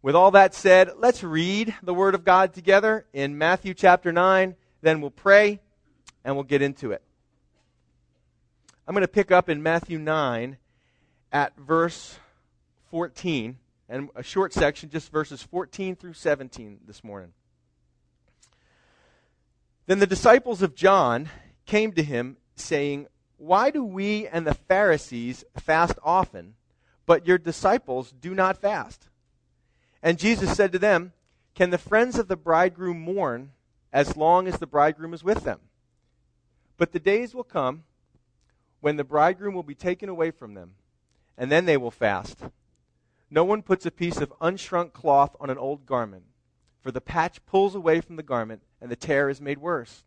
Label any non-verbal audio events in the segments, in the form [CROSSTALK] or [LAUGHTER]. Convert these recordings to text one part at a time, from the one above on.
With all that said, let's read the Word of God together in Matthew chapter 9. Then we'll pray and we'll get into it. I'm going to pick up in Matthew 9 at verse 14, and a short section, just verses 14 through 17 this morning. Then the disciples of John came to him, saying, Why do we and the Pharisees fast often, but your disciples do not fast? And Jesus said to them, Can the friends of the bridegroom mourn as long as the bridegroom is with them? But the days will come when the bridegroom will be taken away from them, and then they will fast. No one puts a piece of unshrunk cloth on an old garment, for the patch pulls away from the garment, and the tear is made worse.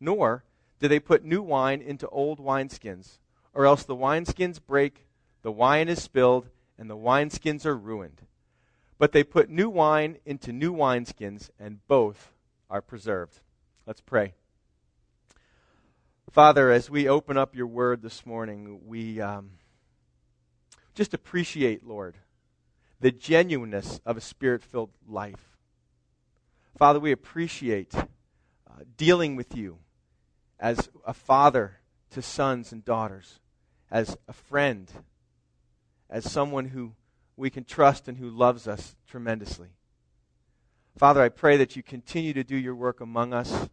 Nor do they put new wine into old wineskins, or else the wineskins break, the wine is spilled, and the wineskins are ruined. But they put new wine into new wineskins, and both are preserved. Let's pray. Father, as we open up your word this morning, we um, just appreciate, Lord, the genuineness of a spirit filled life. Father, we appreciate uh, dealing with you as a father to sons and daughters, as a friend, as someone who we can trust and who loves us tremendously. Father, I pray that you continue to do your work among us.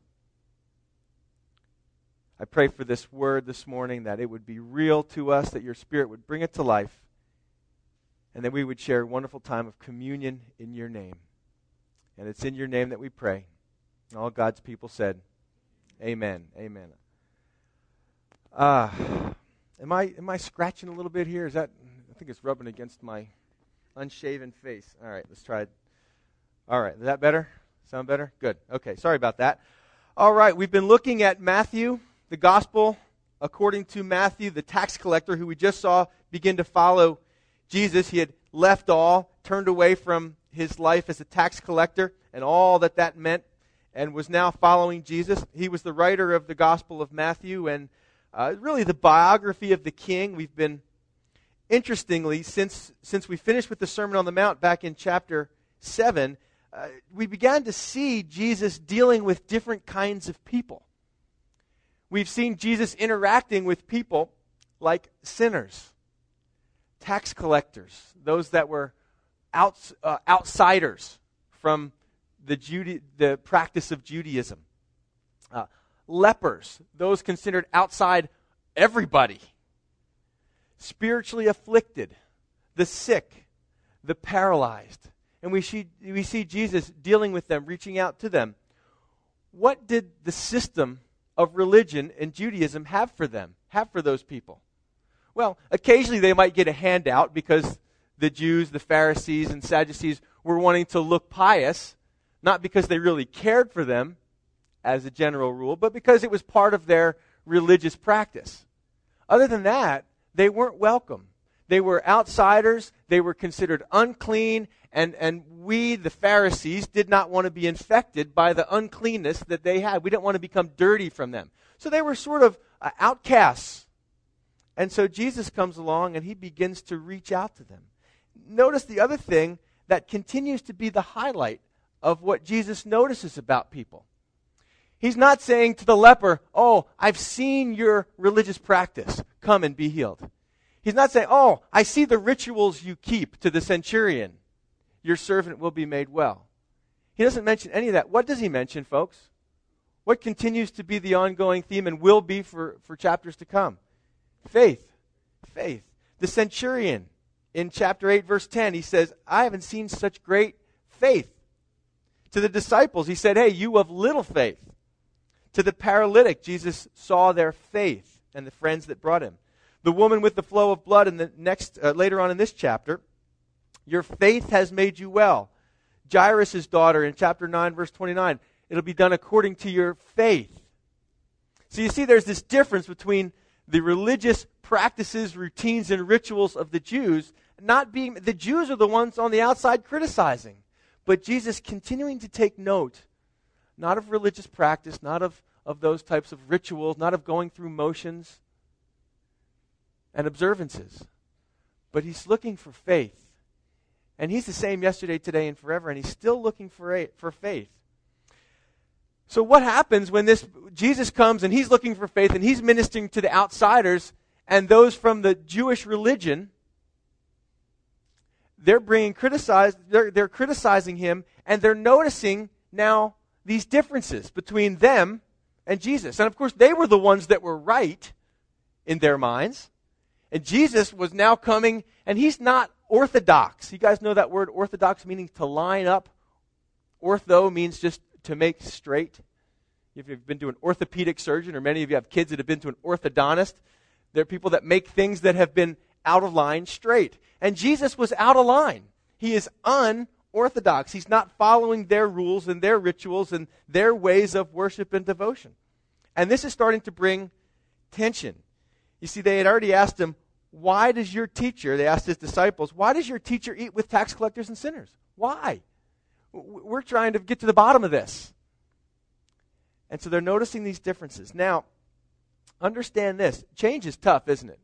I pray for this word this morning that it would be real to us, that your Spirit would bring it to life, and that we would share a wonderful time of communion in your name. And it's in your name that we pray. And all God's people said, Amen. Amen. Uh, am I am I scratching a little bit here? Is that I think it's rubbing against my unshaven face. All right, let's try it. All right, is that better? Sound better? Good. Okay, sorry about that. All right, we've been looking at Matthew, the gospel according to Matthew, the tax collector who we just saw begin to follow Jesus. He had left all, turned away from his life as a tax collector and all that that meant, and was now following Jesus. He was the writer of the Gospel of Matthew and uh, really the biography of the king. We've been interestingly, since, since we finished with the Sermon on the Mount back in chapter 7, uh, we began to see Jesus dealing with different kinds of people. We've seen Jesus interacting with people like sinners, tax collectors, those that were outs, uh, outsiders from the, the practice of Judaism, uh, lepers, those considered outside everybody spiritually afflicted, the sick, the paralyzed. And we see, we see Jesus dealing with them, reaching out to them. What did the system of religion and Judaism have for them, have for those people? Well, occasionally they might get a handout because the Jews, the Pharisees, and Sadducees were wanting to look pious, not because they really cared for them as a general rule, but because it was part of their religious practice. Other than that, they weren't welcome. They were outsiders, they were considered unclean, and, and we, the Pharisees, did not want to be infected by the uncleanness that they had. We didn't want to become dirty from them. So they were sort of uh, outcasts. And so Jesus comes along and he begins to reach out to them. Notice the other thing that continues to be the highlight of what Jesus notices about people. He's not saying to the leper, Oh, I've seen your religious practice. Come and be healed. He's not saying, Oh, I see the rituals you keep to the centurion. Your servant will be made well. He doesn't mention any of that. What does he mention, folks? What continues to be the ongoing theme and will be for, for chapters to come? Faith. Faith. The centurion in chapter 8, verse 10, he says, I haven't seen such great faith. To the disciples, he said, Hey, you of little faith. To the paralytic, Jesus saw their faith and the friends that brought him. The woman with the flow of blood in the next uh, later on in this chapter, your faith has made you well. Jairus' daughter in chapter 9 verse 29, it'll be done according to your faith. So you see there's this difference between the religious practices, routines and rituals of the Jews not being the Jews are the ones on the outside criticizing, but Jesus continuing to take note not of religious practice, not of, of those types of rituals, not of going through motions and observances. But he's looking for faith. And he's the same yesterday, today, and forever, and he's still looking for, a, for faith. So what happens when this Jesus comes and he's looking for faith and he's ministering to the outsiders and those from the Jewish religion? They're bringing criticized they're, they're criticizing him and they're noticing now these differences between them and Jesus. And of course, they were the ones that were right in their minds. And Jesus was now coming, and he's not orthodox. You guys know that word orthodox meaning to line up. Ortho means just to make straight. If you've been to an orthopedic surgeon, or many of you have kids that have been to an orthodontist, there are people that make things that have been out of line straight. And Jesus was out of line. He is unorthodox. He's not following their rules and their rituals and their ways of worship and devotion. And this is starting to bring tension. You see, they had already asked him, Why does your teacher, they asked his disciples, why does your teacher eat with tax collectors and sinners? Why? We're trying to get to the bottom of this. And so they're noticing these differences. Now, understand this change is tough, isn't it?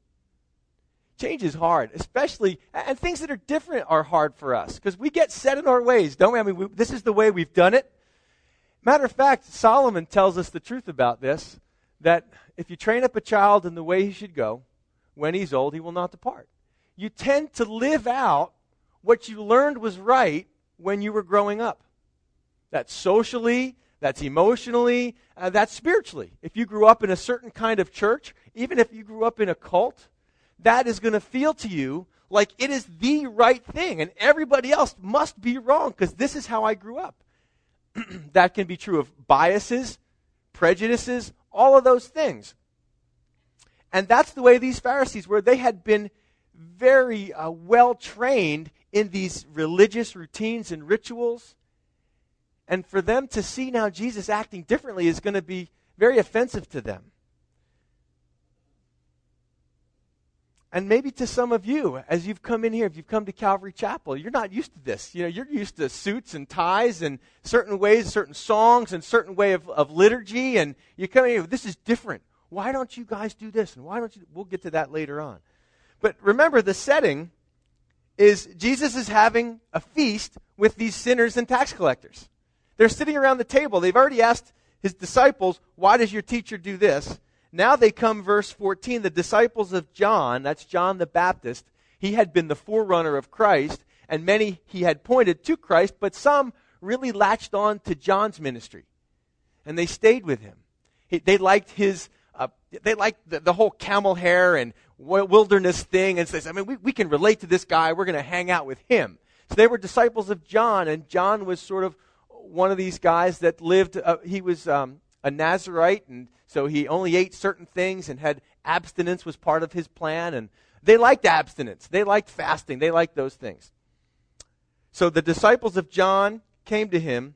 Change is hard, especially, and things that are different are hard for us because we get set in our ways, don't we? I mean, we, this is the way we've done it. Matter of fact, Solomon tells us the truth about this that if you train up a child in the way he should go, when he's old, he will not depart. You tend to live out what you learned was right when you were growing up. That's socially, that's emotionally, uh, that's spiritually. If you grew up in a certain kind of church, even if you grew up in a cult, that is going to feel to you like it is the right thing, and everybody else must be wrong because this is how I grew up. [CLEARS THROAT] that can be true of biases, prejudices, all of those things. And that's the way these Pharisees were. They had been very uh, well trained in these religious routines and rituals. And for them to see now Jesus acting differently is going to be very offensive to them. And maybe to some of you, as you've come in here, if you've come to Calvary Chapel, you're not used to this. You know, you're used to suits and ties and certain ways, certain songs and certain way of, of liturgy, and you come in here, this is different. Why don't you guys do this? And why don't you? We'll get to that later on. But remember, the setting is Jesus is having a feast with these sinners and tax collectors. They're sitting around the table. They've already asked his disciples, Why does your teacher do this? Now they come, verse 14, the disciples of John, that's John the Baptist. He had been the forerunner of Christ, and many he had pointed to Christ, but some really latched on to John's ministry. And they stayed with him. He, they liked his, uh, they liked the, the, whole camel hair and wilderness thing, and says, I mean, we, we can relate to this guy. We're going to hang out with him. So they were disciples of John, and John was sort of one of these guys that lived, uh, he was um, a Nazarite, and so he only ate certain things and had abstinence was part of his plan. And they liked abstinence. They liked fasting. They liked those things. So the disciples of John came to him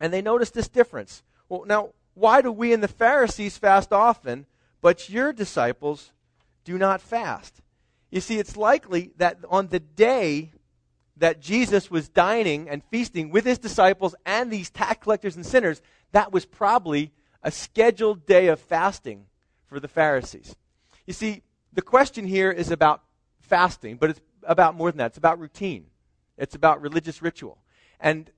and they noticed this difference. Well, now, why do we and the Pharisees fast often, but your disciples do not fast? You see, it's likely that on the day that Jesus was dining and feasting with his disciples and these tax collectors and sinners, that was probably a scheduled day of fasting for the Pharisees. You see, the question here is about fasting, but it's about more than that. It's about routine, it's about religious ritual. And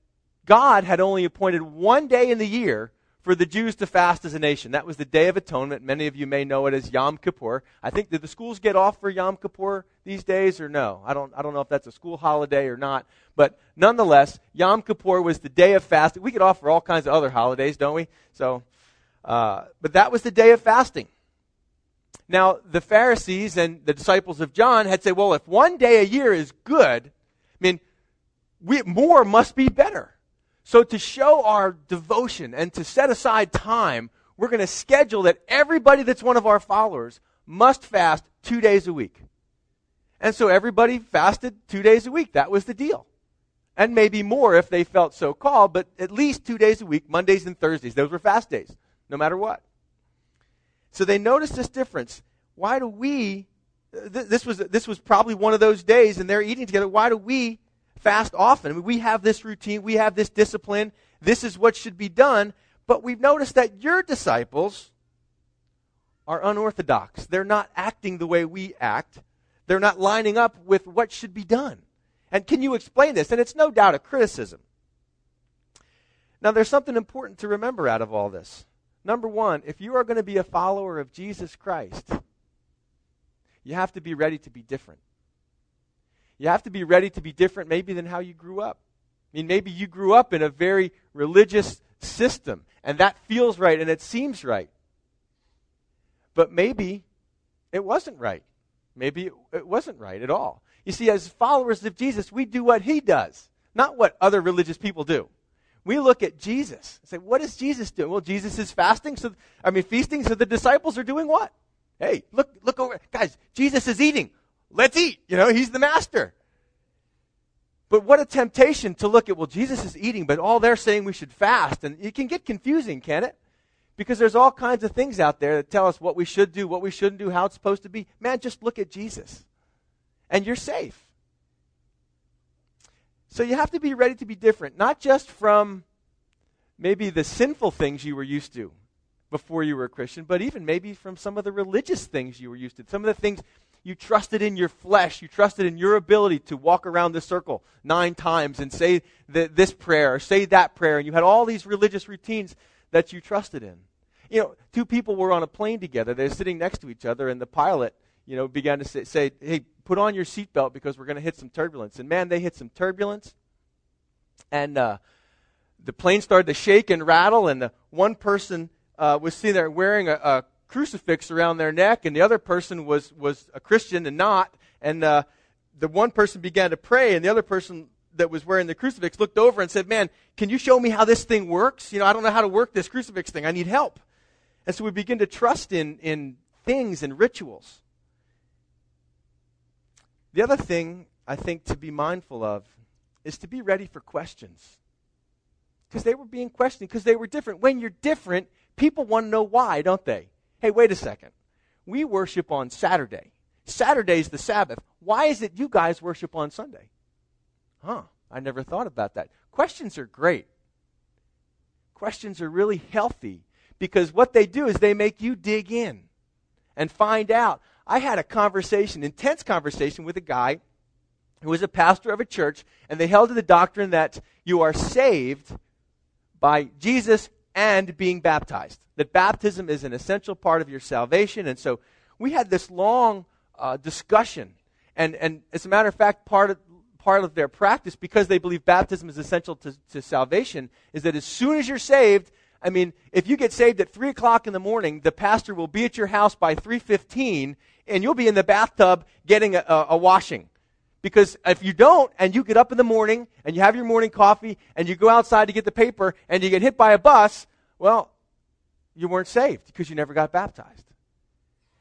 God had only appointed one day in the year for the Jews to fast as a nation. That was the Day of Atonement. Many of you may know it as Yom Kippur. I think, did the schools get off for Yom Kippur these days or no? I don't, I don't know if that's a school holiday or not. But nonetheless, Yom Kippur was the day of fasting. We get off for all kinds of other holidays, don't we? So, uh, but that was the day of fasting. Now, the Pharisees and the disciples of John had said, well, if one day a year is good, I mean, we, more must be better. So, to show our devotion and to set aside time, we're going to schedule that everybody that's one of our followers must fast two days a week. And so everybody fasted two days a week. That was the deal. And maybe more if they felt so called, but at least two days a week, Mondays and Thursdays. Those were fast days, no matter what. So they noticed this difference. Why do we, th- this, was, this was probably one of those days, and they're eating together. Why do we fast often. I mean, we have this routine, we have this discipline, this is what should be done, but we've noticed that your disciples are unorthodox. They're not acting the way we act, they're not lining up with what should be done. And can you explain this? And it's no doubt a criticism. Now, there's something important to remember out of all this. Number one, if you are going to be a follower of Jesus Christ, you have to be ready to be different. You have to be ready to be different, maybe, than how you grew up. I mean, maybe you grew up in a very religious system, and that feels right and it seems right. But maybe it wasn't right. Maybe it wasn't right at all. You see, as followers of Jesus, we do what he does, not what other religious people do. We look at Jesus and say, what is Jesus doing? Well, Jesus is fasting, so I mean feasting, so the disciples are doing what? Hey, look, look over. Guys, Jesus is eating. Let's eat. You know, he's the master. But what a temptation to look at, well, Jesus is eating, but all they're saying we should fast. And it can get confusing, can it? Because there's all kinds of things out there that tell us what we should do, what we shouldn't do, how it's supposed to be. Man, just look at Jesus. And you're safe. So you have to be ready to be different, not just from maybe the sinful things you were used to before you were a Christian, but even maybe from some of the religious things you were used to. Some of the things you trusted in your flesh. You trusted in your ability to walk around the circle nine times and say this prayer or say that prayer. And you had all these religious routines that you trusted in. You know, two people were on a plane together. They're sitting next to each other, and the pilot, you know, began to say, say hey, put on your seatbelt because we're going to hit some turbulence. And man, they hit some turbulence. And uh, the plane started to shake and rattle, and the one person uh, was sitting there wearing a, a crucifix around their neck, and the other person was, was a Christian and not. And uh, the one person began to pray, and the other person that was wearing the crucifix looked over and said, Man, can you show me how this thing works? You know, I don't know how to work this crucifix thing. I need help. And so we begin to trust in, in things and rituals. The other thing I think to be mindful of is to be ready for questions. Because they were being questioned, because they were different. When you're different, people want to know why, don't they? Hey, wait a second. We worship on Saturday. Saturday's the Sabbath. Why is it you guys worship on Sunday? Huh, I never thought about that. Questions are great. Questions are really healthy because what they do is they make you dig in and find out. I had a conversation, intense conversation with a guy who was a pastor of a church, and they held to the doctrine that you are saved by Jesus and being baptized. That baptism is an essential part of your salvation. And so we had this long uh, discussion. And, and as a matter of fact, part of, part of their practice, because they believe baptism is essential to, to salvation, is that as soon as you're saved, I mean, if you get saved at 3 o'clock in the morning, the pastor will be at your house by 3.15, and you'll be in the bathtub getting a, a, a washing. Because if you don't, and you get up in the morning, and you have your morning coffee, and you go outside to get the paper, and you get hit by a bus, well, you weren't saved because you never got baptized.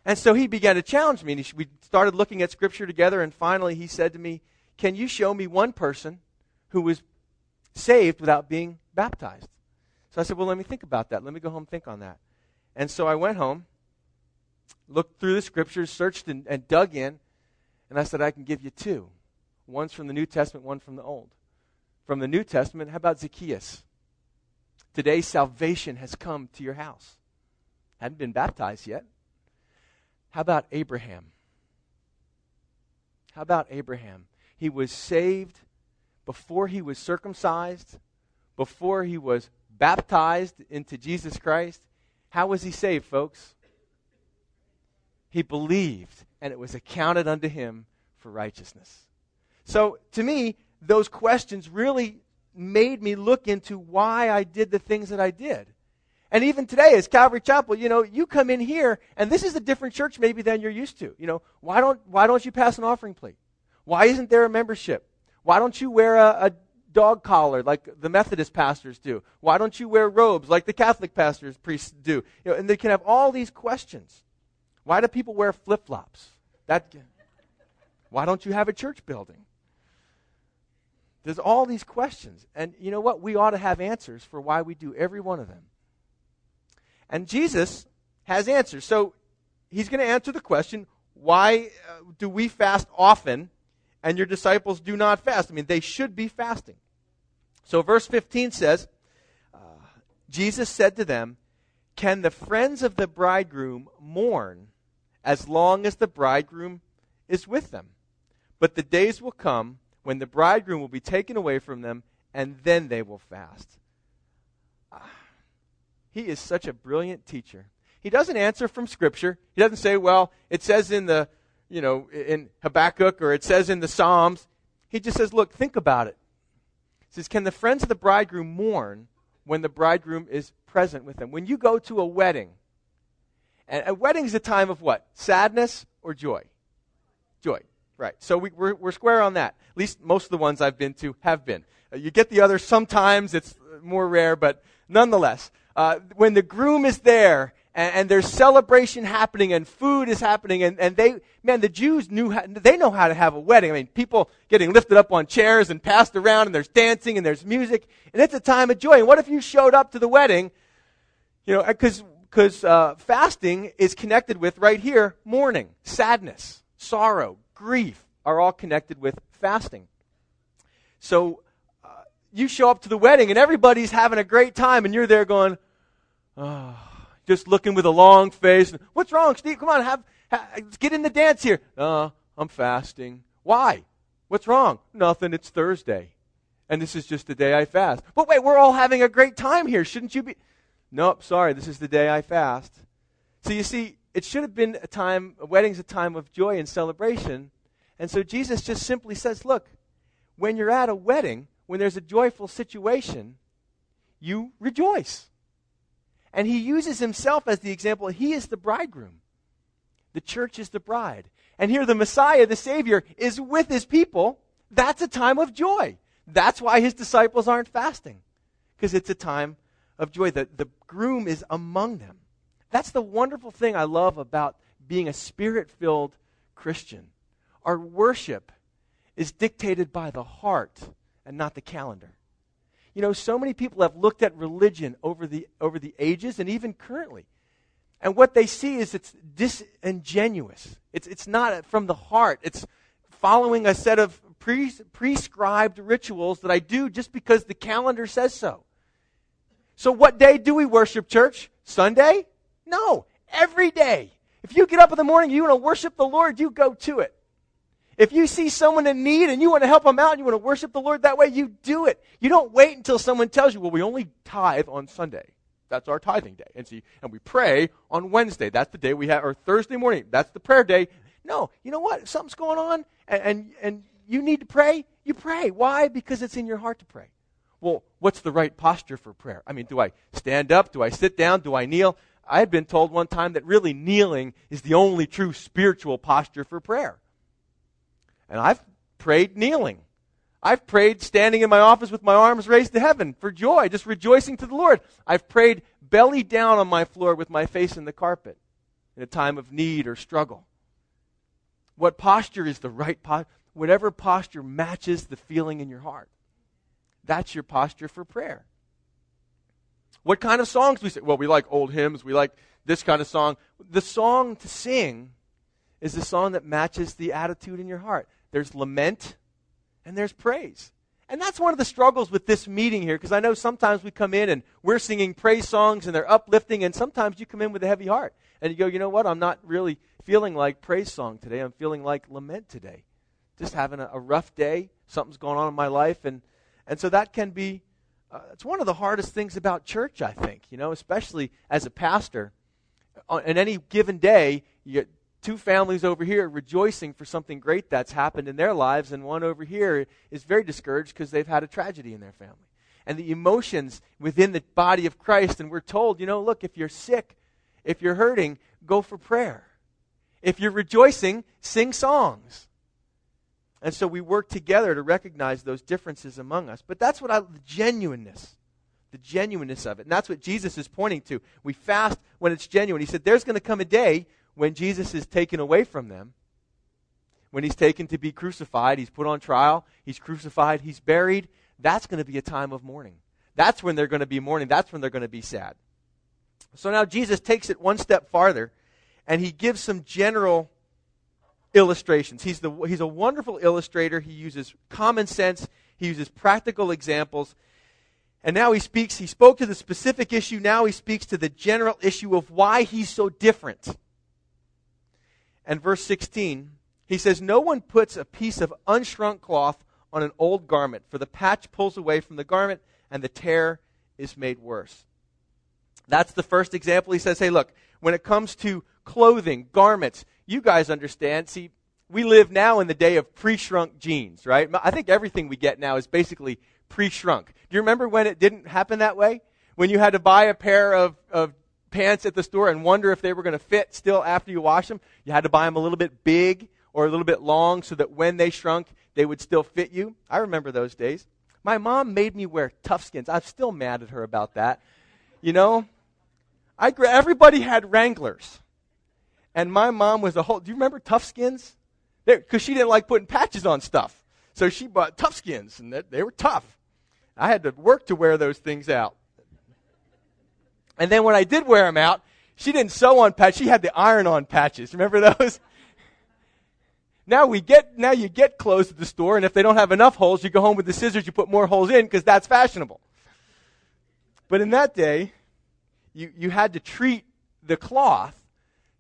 And so he began to challenge me, and we started looking at Scripture together, and finally he said to me, Can you show me one person who was saved without being baptized? So I said, Well, let me think about that. Let me go home and think on that. And so I went home, looked through the Scriptures, searched and, and dug in, and I said, I can give you two. One's from the New Testament, one from the Old. From the New Testament, how about Zacchaeus? Today, salvation has come to your house. Hadn't been baptized yet. How about Abraham? How about Abraham? He was saved before he was circumcised, before he was baptized into Jesus Christ. How was he saved, folks? He believed, and it was accounted unto him for righteousness. So, to me, those questions really made me look into why I did the things that I did. And even today, as Calvary Chapel, you know, you come in here, and this is a different church maybe than you're used to. You know, why don't why don't you pass an offering plate? Why isn't there a membership? Why don't you wear a, a dog collar like the Methodist pastors do? Why don't you wear robes like the Catholic pastors priests do? You know, and they can have all these questions. Why do people wear flip flops? That. Why don't you have a church building? There's all these questions. And you know what? We ought to have answers for why we do every one of them. And Jesus has answers. So he's going to answer the question why uh, do we fast often and your disciples do not fast? I mean, they should be fasting. So verse 15 says, uh, Jesus said to them, Can the friends of the bridegroom mourn as long as the bridegroom is with them? But the days will come when the bridegroom will be taken away from them, and then they will fast. Ah, he is such a brilliant teacher. He doesn't answer from Scripture. He doesn't say, well, it says in the, you know, in Habakkuk or it says in the Psalms. He just says, look, think about it. He says, can the friends of the bridegroom mourn when the bridegroom is present with them? When you go to a wedding, and a wedding is a time of what? Sadness or joy? Joy. Right. So we, we're, we're square on that. At least most of the ones I've been to have been. Uh, you get the others sometimes, it's more rare, but nonetheless, uh, when the groom is there and, and, there's celebration happening and food is happening and, and they, man, the Jews knew how, they know how to have a wedding. I mean, people getting lifted up on chairs and passed around and there's dancing and there's music and it's a time of joy. And what if you showed up to the wedding, you know, because because uh, fasting is connected with right here mourning, sadness, sorrow, grief are all connected with fasting. So uh, you show up to the wedding and everybody's having a great time, and you're there going, oh, just looking with a long face. What's wrong, Steve? Come on, have, let's get in the dance here. Uh, I'm fasting. Why? What's wrong? Nothing. It's Thursday, and this is just the day I fast. But wait, we're all having a great time here. Shouldn't you be? Nope, sorry, this is the day I fast. So you see, it should have been a time, a wedding's a time of joy and celebration. And so Jesus just simply says, look, when you're at a wedding, when there's a joyful situation, you rejoice. And he uses himself as the example. He is the bridegroom. The church is the bride. And here the Messiah, the Savior, is with his people. That's a time of joy. That's why his disciples aren't fasting, because it's a time of joy. The, the groom is among them. That's the wonderful thing I love about being a spirit filled Christian. Our worship is dictated by the heart and not the calendar. You know, so many people have looked at religion over the, over the ages and even currently. And what they see is it's disingenuous. It's, it's not from the heart. It's following a set of pre- prescribed rituals that I do just because the calendar says so. So, what day do we worship, church? Sunday? No, every day. If you get up in the morning, you want to worship the Lord, you go to it. If you see someone in need and you want to help them out and you want to worship the Lord that way, you do it. You don't wait until someone tells you, well, we only tithe on Sunday. That's our tithing day. And see, and we pray on Wednesday. That's the day we have, or Thursday morning. That's the prayer day. No, you know what? If something's going on and, and, and you need to pray, you pray. Why? Because it's in your heart to pray well, what's the right posture for prayer? I mean, do I stand up? Do I sit down? Do I kneel? I had been told one time that really kneeling is the only true spiritual posture for prayer. And I've prayed kneeling. I've prayed standing in my office with my arms raised to heaven for joy, just rejoicing to the Lord. I've prayed belly down on my floor with my face in the carpet in a time of need or struggle. What posture is the right posture? Whatever posture matches the feeling in your heart. That's your posture for prayer. What kind of songs we sing? Well, we like old hymns. We like this kind of song. The song to sing is the song that matches the attitude in your heart. There's lament and there's praise. And that's one of the struggles with this meeting here, because I know sometimes we come in and we're singing praise songs and they're uplifting, and sometimes you come in with a heavy heart and you go, you know what? I'm not really feeling like praise song today. I'm feeling like lament today. Just having a, a rough day. Something's going on in my life, and and so that can be, uh, it's one of the hardest things about church, I think, you know, especially as a pastor. On, in any given day, you get two families over here rejoicing for something great that's happened in their lives, and one over here is very discouraged because they've had a tragedy in their family. And the emotions within the body of Christ, and we're told, you know, look, if you're sick, if you're hurting, go for prayer. If you're rejoicing, sing songs. And so we work together to recognize those differences among us. But that's what I, the genuineness, the genuineness of it. And that's what Jesus is pointing to. We fast when it's genuine. He said, There's going to come a day when Jesus is taken away from them, when he's taken to be crucified, he's put on trial, he's crucified, he's buried. That's going to be a time of mourning. That's when they're going to be mourning. That's when they're going to be sad. So now Jesus takes it one step farther and he gives some general illustrations. He's, the, he's a wonderful illustrator. He uses common sense, he uses practical examples. And now he speaks, he spoke to the specific issue, now he speaks to the general issue of why he's so different. And verse 16, he says, No one puts a piece of unshrunk cloth on an old garment, for the patch pulls away from the garment, and the tear is made worse. That's the first example. He says, hey, look, when it comes to clothing, garments, you guys understand. See, we live now in the day of pre shrunk jeans, right? I think everything we get now is basically pre shrunk. Do you remember when it didn't happen that way? When you had to buy a pair of, of pants at the store and wonder if they were going to fit still after you wash them? You had to buy them a little bit big or a little bit long so that when they shrunk, they would still fit you. I remember those days. My mom made me wear Toughskins. I'm still mad at her about that. You know, I everybody had Wranglers, and my mom was a whole. Do you remember Toughskins? Because she didn't like putting patches on stuff, so she bought Toughskins, and they, they were tough. I had to work to wear those things out. And then when I did wear them out, she didn't sew on patches. She had the iron on patches. Remember [LAUGHS] those? Now we get, now you get clothes at the store, and if they don't have enough holes, you go home with the scissors, you put more holes in, because that's fashionable. But in that day, you, you had to treat the cloth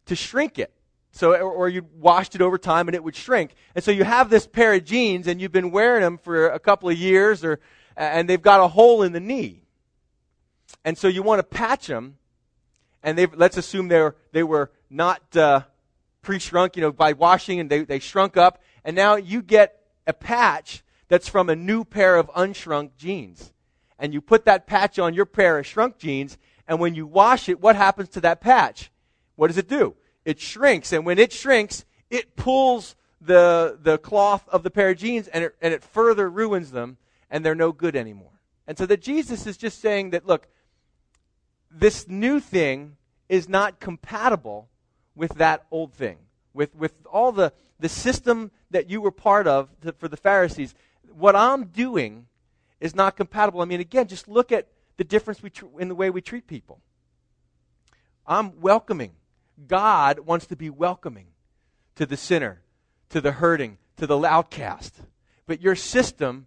to shrink it. So, or, you washed it over time and it would shrink. And so you have this pair of jeans and you've been wearing them for a couple of years or, and they've got a hole in the knee. And so you want to patch them and they let's assume they were, they were not, uh, pre-shrunk, you know, by washing and they, they shrunk up. And now you get a patch that's from a new pair of unshrunk jeans. And you put that patch on your pair of shrunk jeans. And when you wash it, what happens to that patch? What does it do? It shrinks. And when it shrinks, it pulls the, the cloth of the pair of jeans and it, and it further ruins them and they're no good anymore. And so that Jesus is just saying that, look, this new thing is not compatible with that old thing, with, with all the, the system that you were part of to, for the Pharisees. What I'm doing is not compatible. I mean, again, just look at the difference tr- in the way we treat people. I'm welcoming. God wants to be welcoming to the sinner, to the hurting, to the outcast. But your system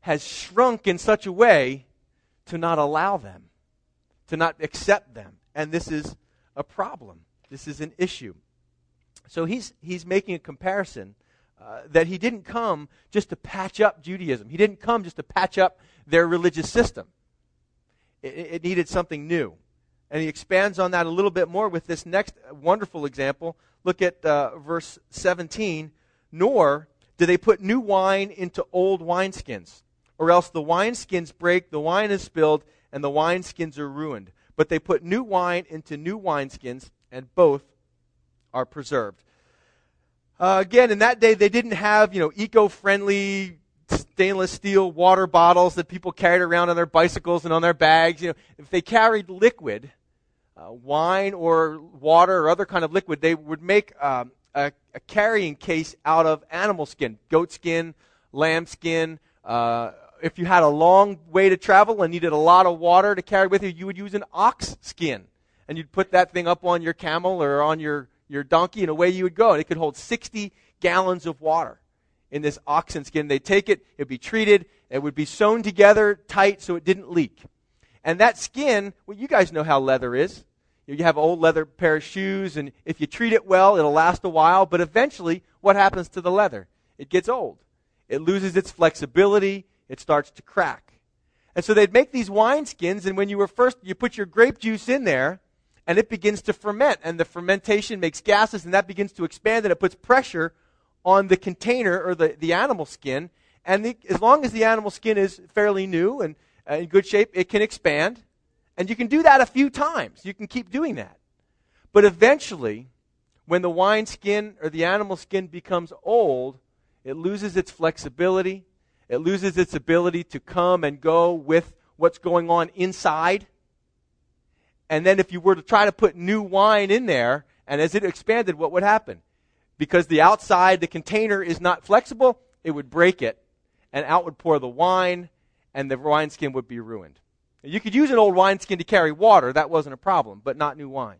has shrunk in such a way to not allow them, to not accept them. And this is a problem. This is an issue. So he's, he's making a comparison uh, that he didn't come just to patch up Judaism. He didn't come just to patch up their religious system. It, it needed something new. And he expands on that a little bit more with this next wonderful example. Look at uh, verse 17. Nor do they put new wine into old wineskins, or else the wineskins break, the wine is spilled, and the wineskins are ruined. But they put new wine into new wineskins, and both are preserved. Uh, again, in that day, they didn't have, you know, eco-friendly stainless steel water bottles that people carried around on their bicycles and on their bags. You know, if they carried liquid, uh, wine or water or other kind of liquid, they would make um, a, a, carrying case out of animal skin, goat skin, lamb skin. Uh, if you had a long way to travel and needed a lot of water to carry with you, you would use an ox skin and you'd put that thing up on your camel or on your, your donkey, and away you would go. And it could hold 60 gallons of water in this oxen skin. They'd take it, it'd be treated, it would be sewn together tight so it didn't leak. And that skin, well, you guys know how leather is. You have an old leather pair of shoes, and if you treat it well, it'll last a while, but eventually, what happens to the leather? It gets old. It loses its flexibility, it starts to crack. And so they'd make these wine skins, and when you were first, you put your grape juice in there, and it begins to ferment. And the fermentation makes gases, and that begins to expand, and it puts pressure on the container or the, the animal skin. And the, as long as the animal skin is fairly new and Uh, in good shape, it can expand. And you can do that a few times. You can keep doing that. But eventually, when the wine skin or the animal skin becomes old, it loses its flexibility. It loses its ability to come and go with what's going on inside. And then if you were to try to put new wine in there, and as it expanded, what would happen? Because the outside, the container is not flexible, it would break it, and out would pour the wine, and the wineskin would be ruined. You could use an old wineskin to carry water, that wasn't a problem, but not new wine.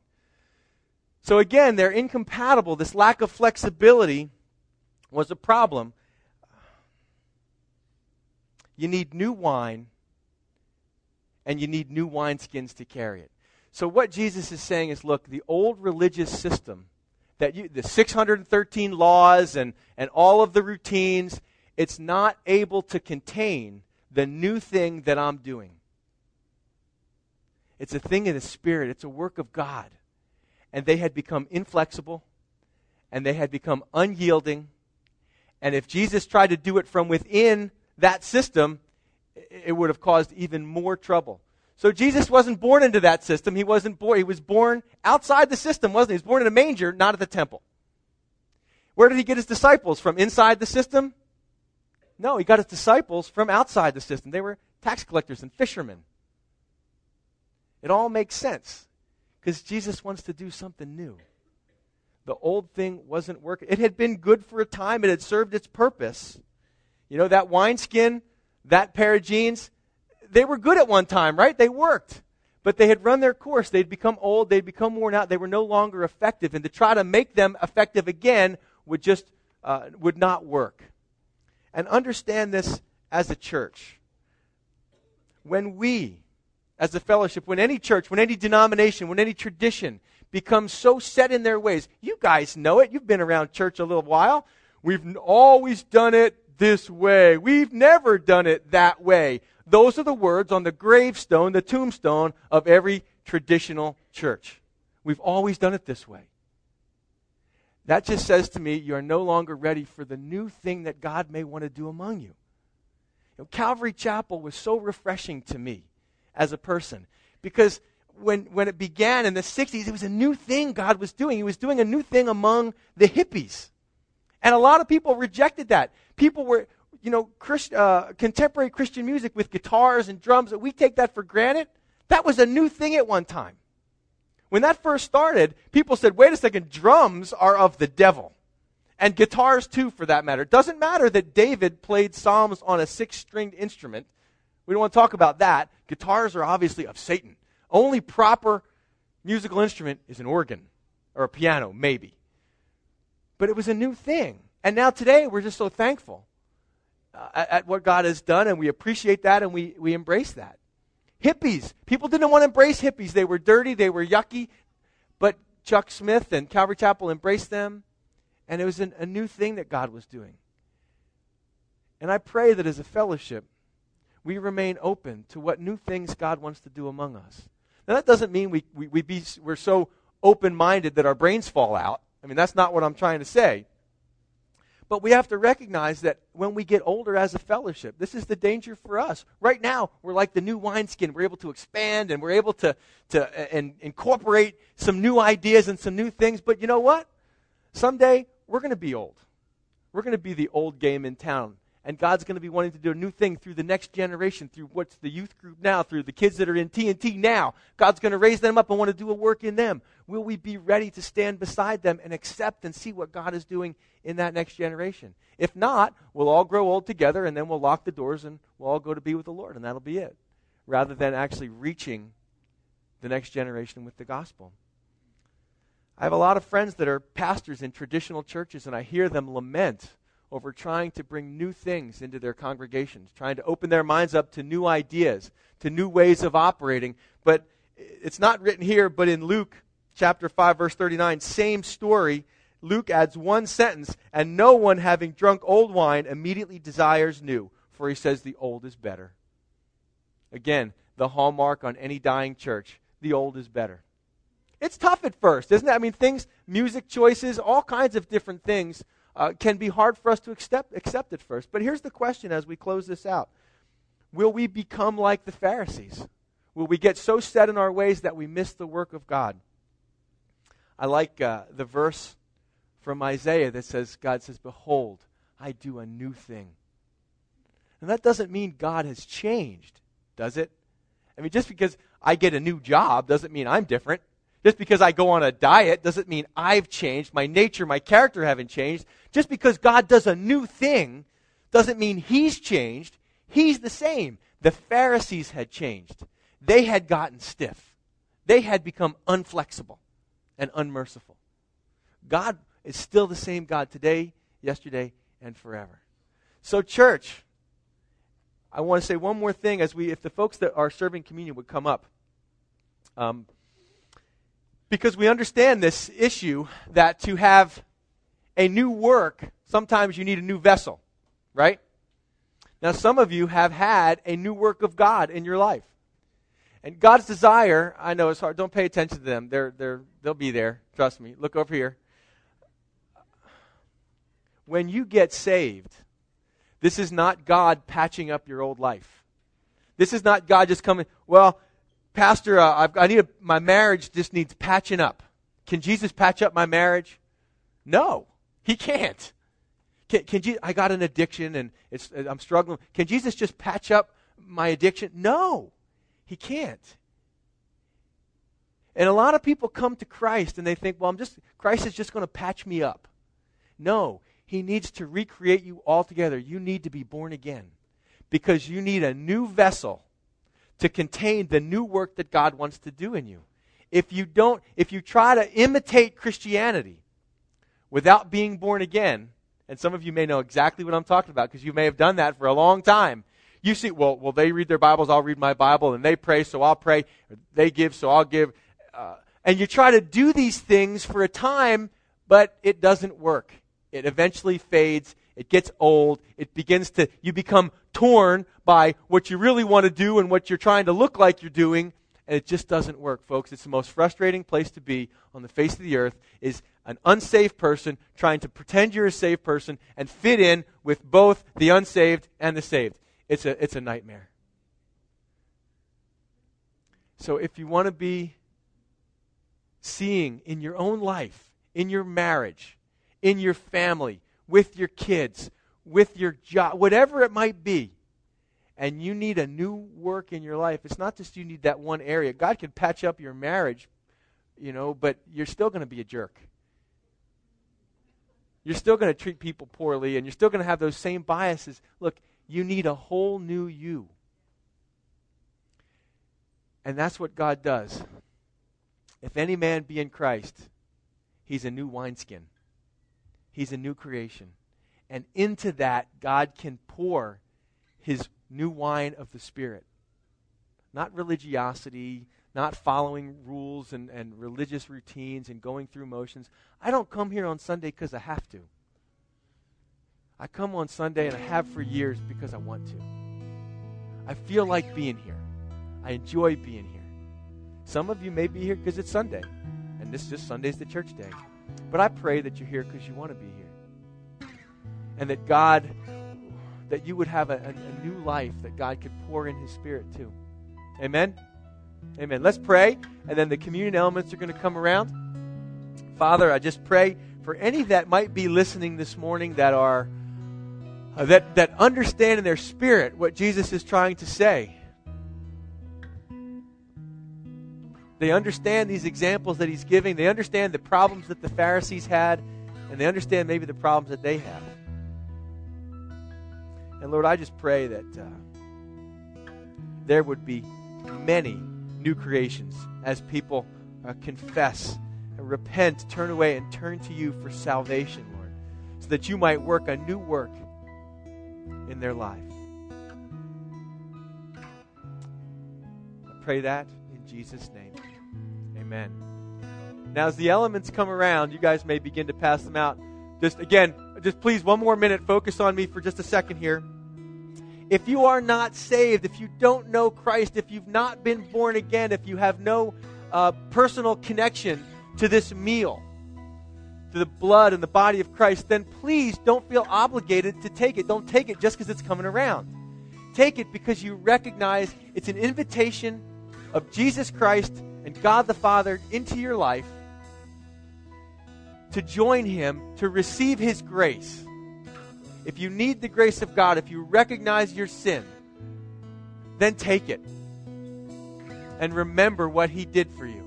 So again, they're incompatible. This lack of flexibility was a problem. You need new wine, and you need new wineskins to carry it. So what Jesus is saying is, look, the old religious system that you, the 613 laws and, and all of the routines, it's not able to contain the new thing that I'm doing. It's a thing of the Spirit, it's a work of God. And they had become inflexible, and they had become unyielding. And if Jesus tried to do it from within that system, it would have caused even more trouble. So Jesus wasn't born into that system. He wasn't born, he was born outside the system, wasn't he? He was born in a manger, not at the temple. Where did he get his disciples? From inside the system? No, he got his disciples from outside the system. They were tax collectors and fishermen. It all makes sense because Jesus wants to do something new. The old thing wasn't working. It had been good for a time, it had served its purpose. You know, that wineskin, that pair of jeans, they were good at one time, right? They worked. But they had run their course. They'd become old. They'd become worn out. They were no longer effective. And to try to make them effective again would just uh, would not work. And understand this as a church. When we, as a fellowship, when any church, when any denomination, when any tradition becomes so set in their ways, you guys know it. You've been around church a little while. We've always done it this way. We've never done it that way. Those are the words on the gravestone, the tombstone of every traditional church. We've always done it this way. That just says to me, you are no longer ready for the new thing that God may want to do among you. you know, Calvary Chapel was so refreshing to me as a person because when, when it began in the 60s, it was a new thing God was doing. He was doing a new thing among the hippies. And a lot of people rejected that. People were, you know, Christ, uh, contemporary Christian music with guitars and drums, we take that for granted. That was a new thing at one time. When that first started, people said, wait a second, drums are of the devil. And guitars, too, for that matter. It doesn't matter that David played Psalms on a six stringed instrument. We don't want to talk about that. Guitars are obviously of Satan. Only proper musical instrument is an organ or a piano, maybe. But it was a new thing. And now today, we're just so thankful uh, at, at what God has done, and we appreciate that and we, we embrace that. Hippies. People didn't want to embrace hippies. They were dirty, they were yucky. But Chuck Smith and Calvary Chapel embraced them, and it was an, a new thing that God was doing. And I pray that as a fellowship, we remain open to what new things God wants to do among us. Now, that doesn't mean we, we, we be, we're so open minded that our brains fall out. I mean, that's not what I'm trying to say. But we have to recognize that when we get older as a fellowship, this is the danger for us. Right now, we're like the new wineskin. We're able to expand and we're able to, to and incorporate some new ideas and some new things. But you know what? Someday, we're going to be old. We're going to be the old game in town. And God's going to be wanting to do a new thing through the next generation, through what's the youth group now, through the kids that are in TNT now. God's going to raise them up and want to do a work in them. Will we be ready to stand beside them and accept and see what God is doing in that next generation? If not, we'll all grow old together and then we'll lock the doors and we'll all go to be with the Lord, and that'll be it. Rather than actually reaching the next generation with the gospel. I have a lot of friends that are pastors in traditional churches, and I hear them lament over trying to bring new things into their congregations, trying to open their minds up to new ideas, to new ways of operating. But it's not written here, but in Luke chapter 5, verse 39, same story. Luke adds one sentence, and no one having drunk old wine immediately desires new, for he says the old is better. Again, the hallmark on any dying church the old is better. It's tough at first, isn't it? I mean, things, music choices, all kinds of different things uh, can be hard for us to accept, accept at first. But here's the question as we close this out Will we become like the Pharisees? Will we get so set in our ways that we miss the work of God? I like uh, the verse from Isaiah that says, God says, Behold, I do a new thing. And that doesn't mean God has changed, does it? I mean, just because I get a new job doesn't mean I'm different. Just because I go on a diet doesn't mean I've changed. My nature, my character haven't changed. Just because God does a new thing doesn't mean He's changed. He's the same. The Pharisees had changed. They had gotten stiff. They had become unflexible and unmerciful. God is still the same God today, yesterday, and forever. So, church, I want to say one more thing as we, if the folks that are serving communion would come up. Um, because we understand this issue that to have a new work, sometimes you need a new vessel, right? Now, some of you have had a new work of God in your life. And God's desire, I know it's hard. Don't pay attention to them. They're, they're, they'll be there. Trust me. Look over here. When you get saved, this is not God patching up your old life. This is not God just coming, well, Pastor, uh, i need a, my marriage just needs patching up. Can Jesus patch up my marriage? No, he can't. Can, can Jesus, I got an addiction and it's, I'm struggling. Can Jesus just patch up my addiction? No, he can't. And a lot of people come to Christ and they think, well, I'm just, Christ is just going to patch me up. No, he needs to recreate you altogether. You need to be born again because you need a new vessel to contain the new work that God wants to do in you. If you don't, if you try to imitate Christianity without being born again, and some of you may know exactly what I'm talking about because you may have done that for a long time. You see, well, well, they read their Bibles, I'll read my Bible, and they pray, so I'll pray. They give, so I'll give. Uh, and you try to do these things for a time, but it doesn't work. It eventually fades. It gets old. It begins to, you become torn by what you really want to do and what you're trying to look like you're doing, and it just doesn't work, folks. It's the most frustrating place to be on the face of the earth is an unsafe person trying to pretend you're a safe person and fit in with both the unsaved and the saved. It's a, it's a nightmare. So if you want to be seeing in your own life, in your marriage, in your family, with your kids, with your job, whatever it might be, and you need a new work in your life, it's not just you need that one area. God can patch up your marriage, you know, but you're still going to be a jerk you're still going to treat people poorly and you're still going to have those same biases. Look, you need a whole new you. And that's what God does. If any man be in Christ, he's a new wineskin, he's a new creation. And into that, God can pour his new wine of the Spirit. Not religiosity, not following rules and, and religious routines and going through motions. I don't come here on Sunday because I have to. I come on Sunday and I have for years because I want to. I feel like being here. I enjoy being here. Some of you may be here because it's Sunday, and this just Sunday's the church day. But I pray that you're here because you want to be here. And that God, that you would have a, a, new life that God could pour in His Spirit too. Amen? Amen. Let's pray, and then the communion elements are going to come around. Father, I just pray for any that might be listening this morning that are uh, that that understand in their spirit what Jesus is trying to say. They understand these examples that he's giving. They understand the problems that the Pharisees had, and they understand maybe the problems that they have. And Lord, I just pray that uh, there would be many new creations as people uh, confess and repent, turn away, and turn to you for salvation, Lord, so that you might work a new work in their life. I pray that in Jesus' name. Amen. Now, as the elements come around, you guys may begin to pass them out. Just again, just please, one more minute, focus on me for just a second here. If you are not saved, if you don't know Christ, if you've not been born again, if you have no uh, personal connection to this meal, to the blood and the body of Christ, then please don't feel obligated to take it. Don't take it just because it's coming around. Take it because you recognize it's an invitation of Jesus Christ and God the Father into your life to join Him, to receive His grace if you need the grace of God, if you recognize your sin, then take it and remember what He did for you.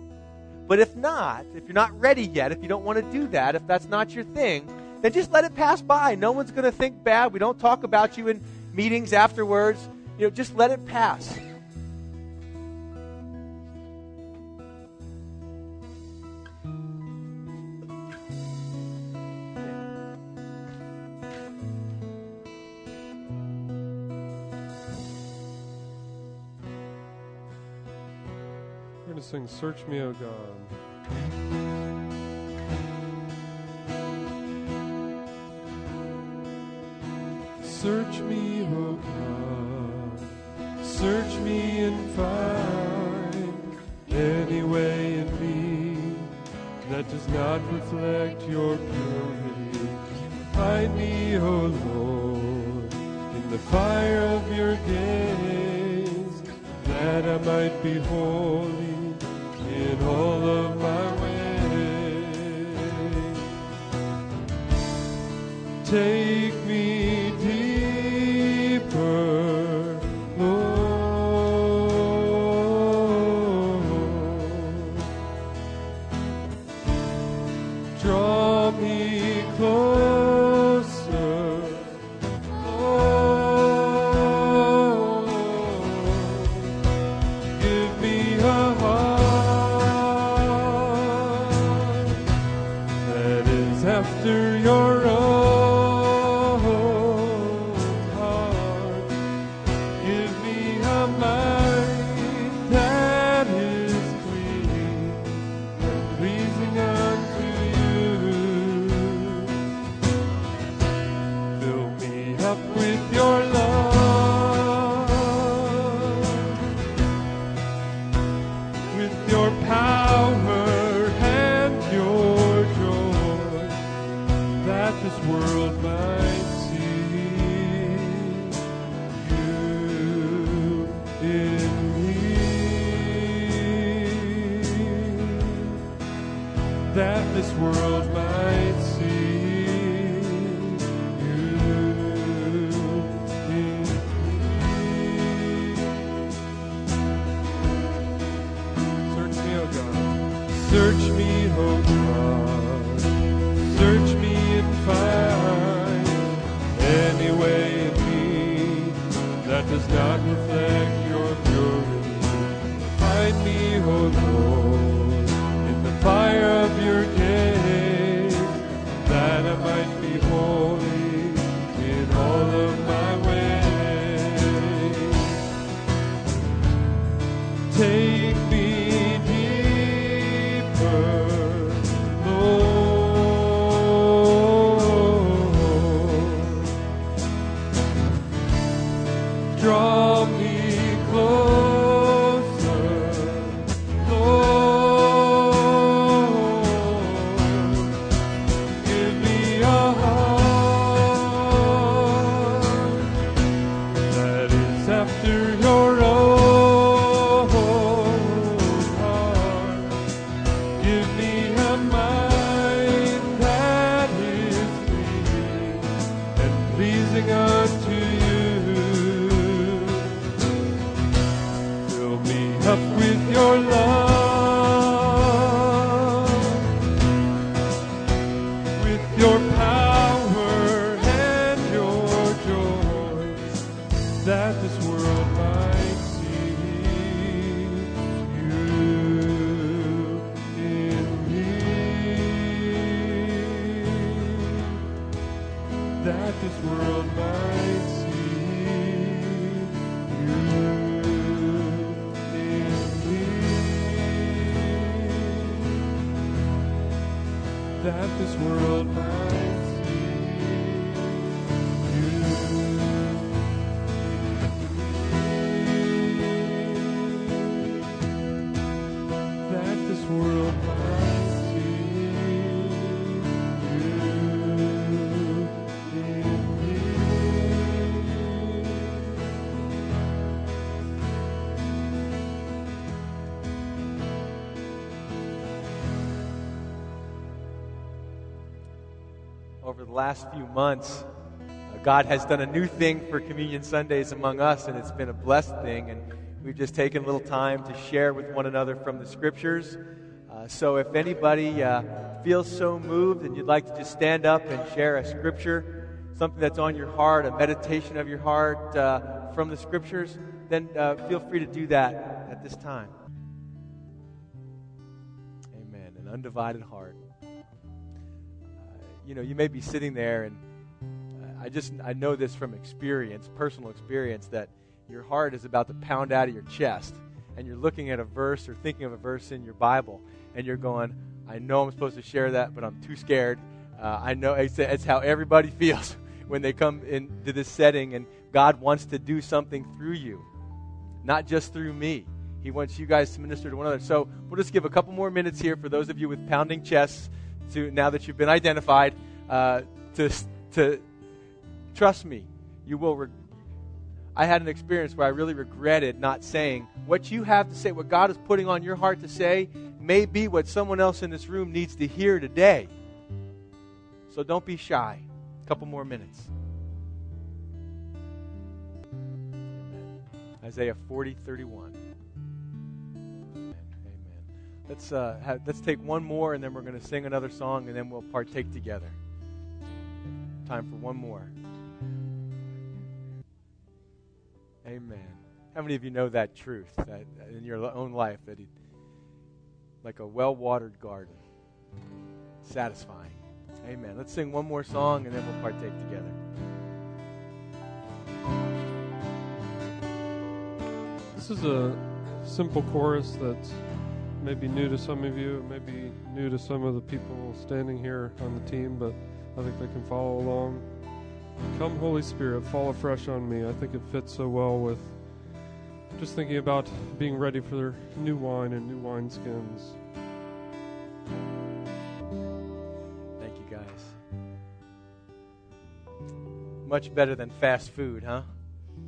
But if not, if you're not ready yet, if you don't want to do that, if that's not your thing, then just let it pass by. No one's going to think bad. We don't talk about you in meetings afterwards. You know, just let it pass. Sing Search Me, O God. Search me, O God. Search me and find any way in me that does not reflect your purity. Hide me, O Lord, in the fire of your gaze, that I might be holy all of my. Take with your love, over the last few months, uh, God has done a new thing for Communion Sundays among us, and it's been a blessed thing. And we've just taken a little time to share with one another from the Scriptures. Uh, so if anybody uh, feels so moved and you'd like to just stand up and share a Scripture, something that's on your heart, a meditation of your heart uh, from the Scriptures, then uh, feel free to do that at this time. Amen. An undivided heart you know, you may be sitting there, and uh, I just I know this from experience, personal experience, that your heart is about to pound out of your chest, and you're looking at a verse or thinking of a verse in your Bible, and you're going, I know I'm supposed to share that, but I'm too scared. Uh, I know it's, it's how everybody [LAUGHS] feels when they come into this setting, and God wants to do something through you. not just through me. He wants you guys to minister to one another. So we'll just give a couple more minutes here for those of you with pounding chests to now that you've been identified uh, to to trust me. You will. Re- I had an experience where I really regretted not saying what you have to say, what God is putting on your heart to say, may be what someone else in this room needs to hear today. So don't be shy. A couple more minutes. Isaiah 40, 31. Let's, uh, have, let's take one more, and then we're going to sing another song, and then we'll partake together. Time for one more. Amen. How many of you know that truth that in your own life that he, like a well-watered garden, satisfying. Amen. Let's sing one more song and then we'll partake together. This is a simple chorus that's maybe new to some of you, maybe new to some of the people standing here on the team, but I think they can follow along. Come, Holy Spirit, fall afresh on me. I think it fits so well with just thinking about being ready for new wine and new wineskins. Thank you, guys. Much better than fast food, huh?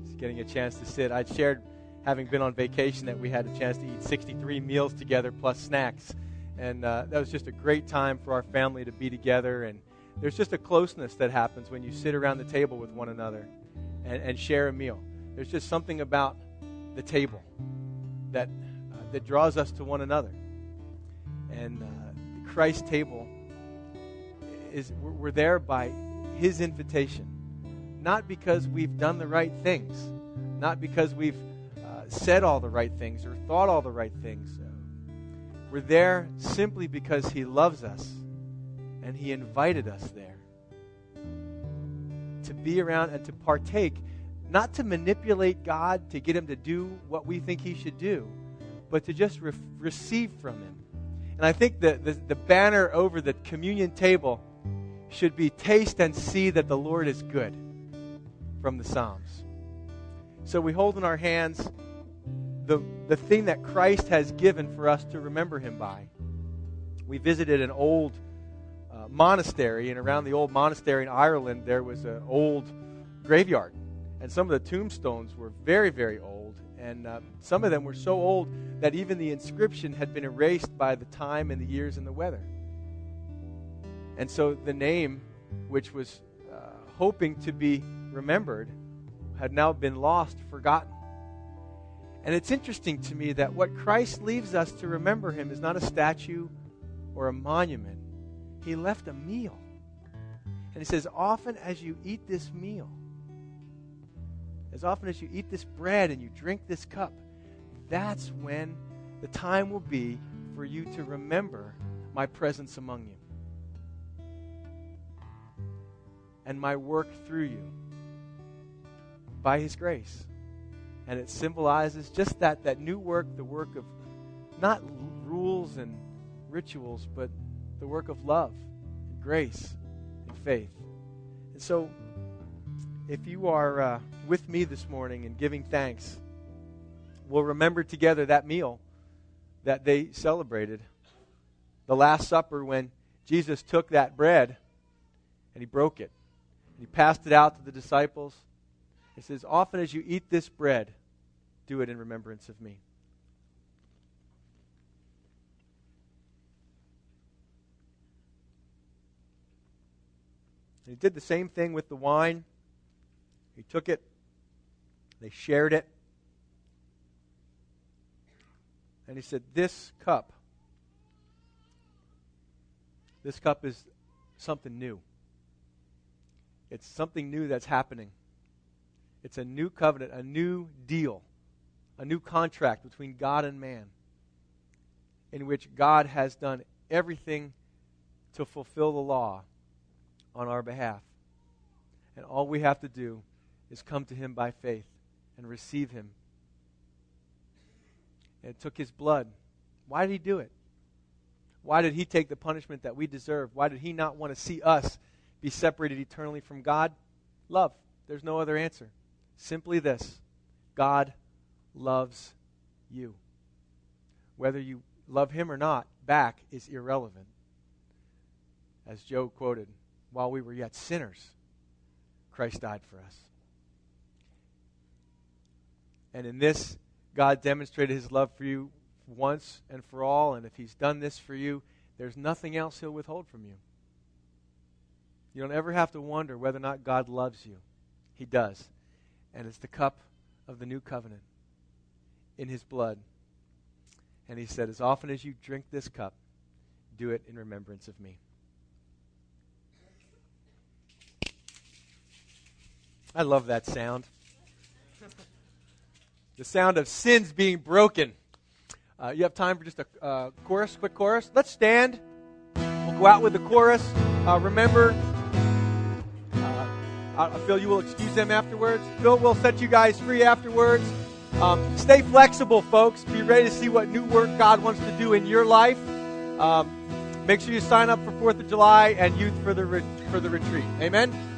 Just getting a chance to sit. I'd shared, having been on vacation, that we had a chance to eat 63 meals together plus snacks. And uh, that was just a great time for our family to be together and there's just a closeness that happens when you sit around the table with one another and, and share a meal. There's just something about the table that, uh, that draws us to one another. And uh, the Christ table is we're there by His invitation, not because we've done the right things, not because we've said all the right things or thought all the right things. We're there simply because He loves us and He invited us there to be around and to partake, not to manipulate God to get Him to do what we think He should do, but to just re- receive from Him. And I think the, the, the banner over the communion table should be taste and see that the Lord is good from the Psalms. So we hold in our hands the, the thing that Christ has given for us to remember him by. We visited an old monastery, and around the old monastery in Ireland, there was an old graveyard. And some of the tombstones were very, very old. And uh, some of them were so old that even the inscription had been erased by the time and the years and the weather. And so the name, which was uh, hoping to be remembered, had now been lost, forgotten. And it's interesting to me that what Christ leaves us to remember him is not a statue or a monument, he left a meal. And he says, Often as you eat this meal, as often as you eat this bread and you drink this cup, that's when the time will be for you to remember my presence among you and my work through you by his grace. And it symbolizes just that, that new work, the work of not rules and rituals, but the work of love and grace and faith. And so, if you are uh, with me this morning and giving thanks, we'll remember together that meal that they celebrated. The Last Supper, when Jesus took that bread and he broke it, and he passed it out to the disciples. He says, Often as you eat this bread, do it in remembrance of me. he did the same thing with the wine. He took it, they shared it. And he said, This cup, this cup is something new. It's something new that's happening. It's a new covenant, a new deal, a new contract between God and man, in which God has done everything to fulfill the law on our behalf. And all we have to do is come to him by faith and receive him. And it took his blood. Why did he do it? Why did he take the punishment that we deserve? Why did he not want to see us be separated eternally from God? Love. There's no other answer. Simply this God loves you. Whether you love him or not, back is irrelevant. As Joe quoted, while we were yet sinners, Christ died for us. And in this, God demonstrated his love for you once and for all. And if he's done this for you, there's nothing else he'll withhold from you. You don't ever have to wonder whether or not God loves you. He does. And it's the cup of the new covenant in his blood. And he said, As often as you drink this cup, do it in remembrance of me. I love that sound. [LAUGHS] the sound of sins being broken. Uh, you have time for just a uh, chorus, quick chorus? Let's stand. We'll go out with the chorus. Uh, remember, uh, Phil, you will excuse them afterwards. Phil will set you guys free afterwards. Um, stay flexible, folks. Be ready to see what new work God wants to do in your life. Um, make sure you sign up for Fourth of July and youth for the re- for the retreat. Amen.